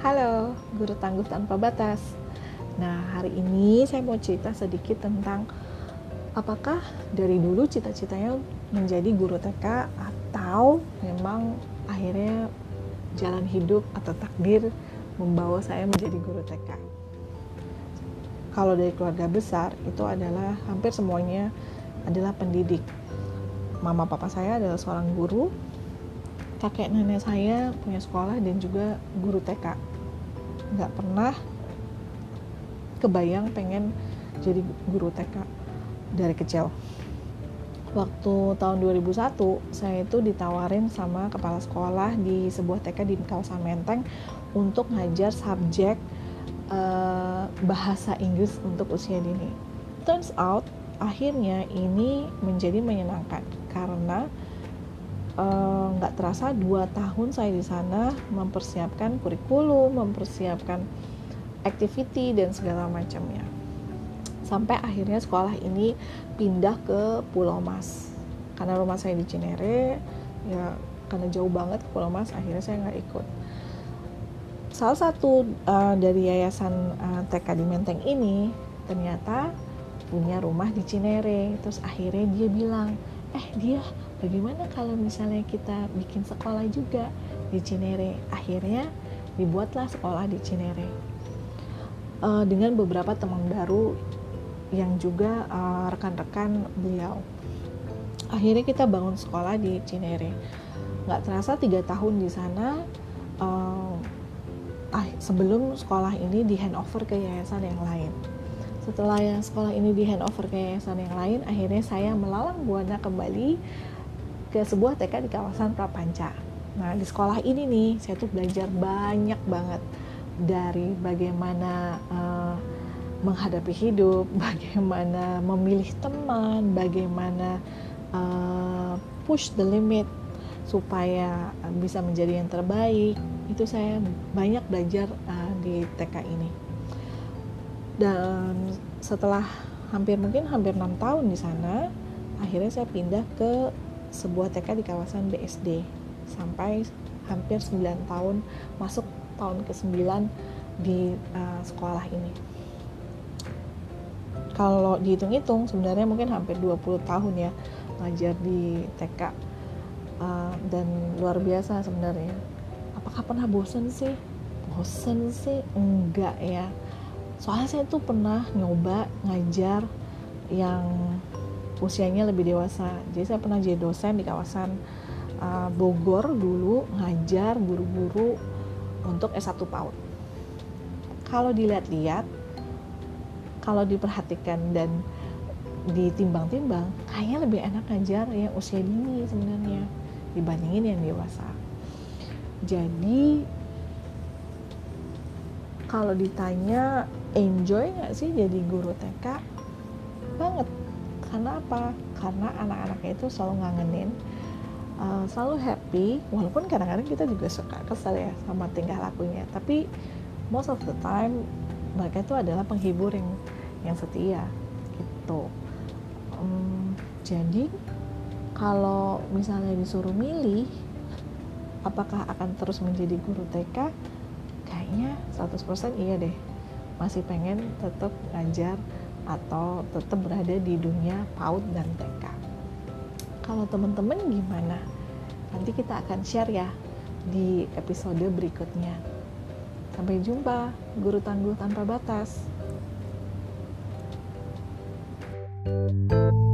Halo, guru tangguh tanpa batas. Nah, hari ini saya mau cerita sedikit tentang apakah dari dulu cita-citanya menjadi guru TK atau memang akhirnya jalan hidup atau takdir membawa saya menjadi guru TK. Kalau dari keluarga besar itu adalah hampir semuanya adalah pendidik. Mama papa saya adalah seorang guru, kakek nenek saya punya sekolah dan juga guru TK nggak pernah kebayang pengen jadi guru TK dari kecil. Waktu tahun 2001 saya itu ditawarin sama kepala sekolah di sebuah TK di kawasan Menteng untuk ngajar subjek uh, bahasa Inggris untuk usia dini. Turns out akhirnya ini menjadi menyenangkan karena nggak uh, terasa dua tahun saya di sana mempersiapkan kurikulum, mempersiapkan activity dan segala macamnya. Sampai akhirnya sekolah ini pindah ke Pulau Mas. Karena rumah saya di Cinere, ya karena jauh banget ke Pulau Mas, akhirnya saya nggak ikut. Salah satu uh, dari yayasan uh, TK di Menteng ini ternyata punya rumah di Cinere. Terus akhirnya dia bilang, eh dia bagaimana kalau misalnya kita bikin sekolah juga di Cinere? Akhirnya dibuatlah sekolah di Cinere. Uh, dengan beberapa teman baru yang juga uh, rekan-rekan beliau. Akhirnya kita bangun sekolah di Cinere. Nggak terasa tiga tahun di sana uh, sebelum sekolah ini di handover ke yayasan yang lain setelah yang sekolah ini di handover ke yayasan yang lain akhirnya saya melalang buana kembali ke sebuah TK di kawasan Prapanca. Nah, di sekolah ini nih, saya tuh belajar banyak banget dari bagaimana uh, menghadapi hidup, bagaimana memilih teman, bagaimana uh, push the limit supaya bisa menjadi yang terbaik. Itu saya banyak belajar uh, di TK ini. Dan setelah hampir mungkin hampir enam tahun di sana, akhirnya saya pindah ke sebuah TK di kawasan BSD sampai hampir 9 tahun masuk tahun ke-9 di uh, sekolah ini. Kalau dihitung-hitung sebenarnya mungkin hampir 20 tahun ya ngajar di TK uh, eh, dan luar biasa sebenarnya. Apakah pernah bosan sih? Bosan sih? Enggak ya soalnya saya tuh pernah nyoba ngajar yang usianya lebih dewasa. Jadi saya pernah jadi dosen di kawasan uh, Bogor dulu ngajar guru-guru untuk S1 PAUD. Kalau dilihat-lihat kalau diperhatikan dan ditimbang-timbang kayaknya lebih enak ngajar yang usia dini sebenarnya dibandingin yang dewasa. Jadi kalau ditanya enjoy nggak sih jadi guru TK banget. Karena apa? Karena anak-anaknya itu selalu ngangenin uh, selalu happy walaupun kadang-kadang kita juga suka kesel ya sama tingkah lakunya. Tapi most of the time mereka itu adalah penghibur yang yang setia gitu. Um, jadi kalau misalnya disuruh milih apakah akan terus menjadi guru TK 100% iya deh masih pengen tetap ngajar atau tetap berada di dunia PAUD dan TK. Kalau teman-teman gimana? Nanti kita akan share ya di episode berikutnya. Sampai jumpa, guru tangguh tanpa batas. thank you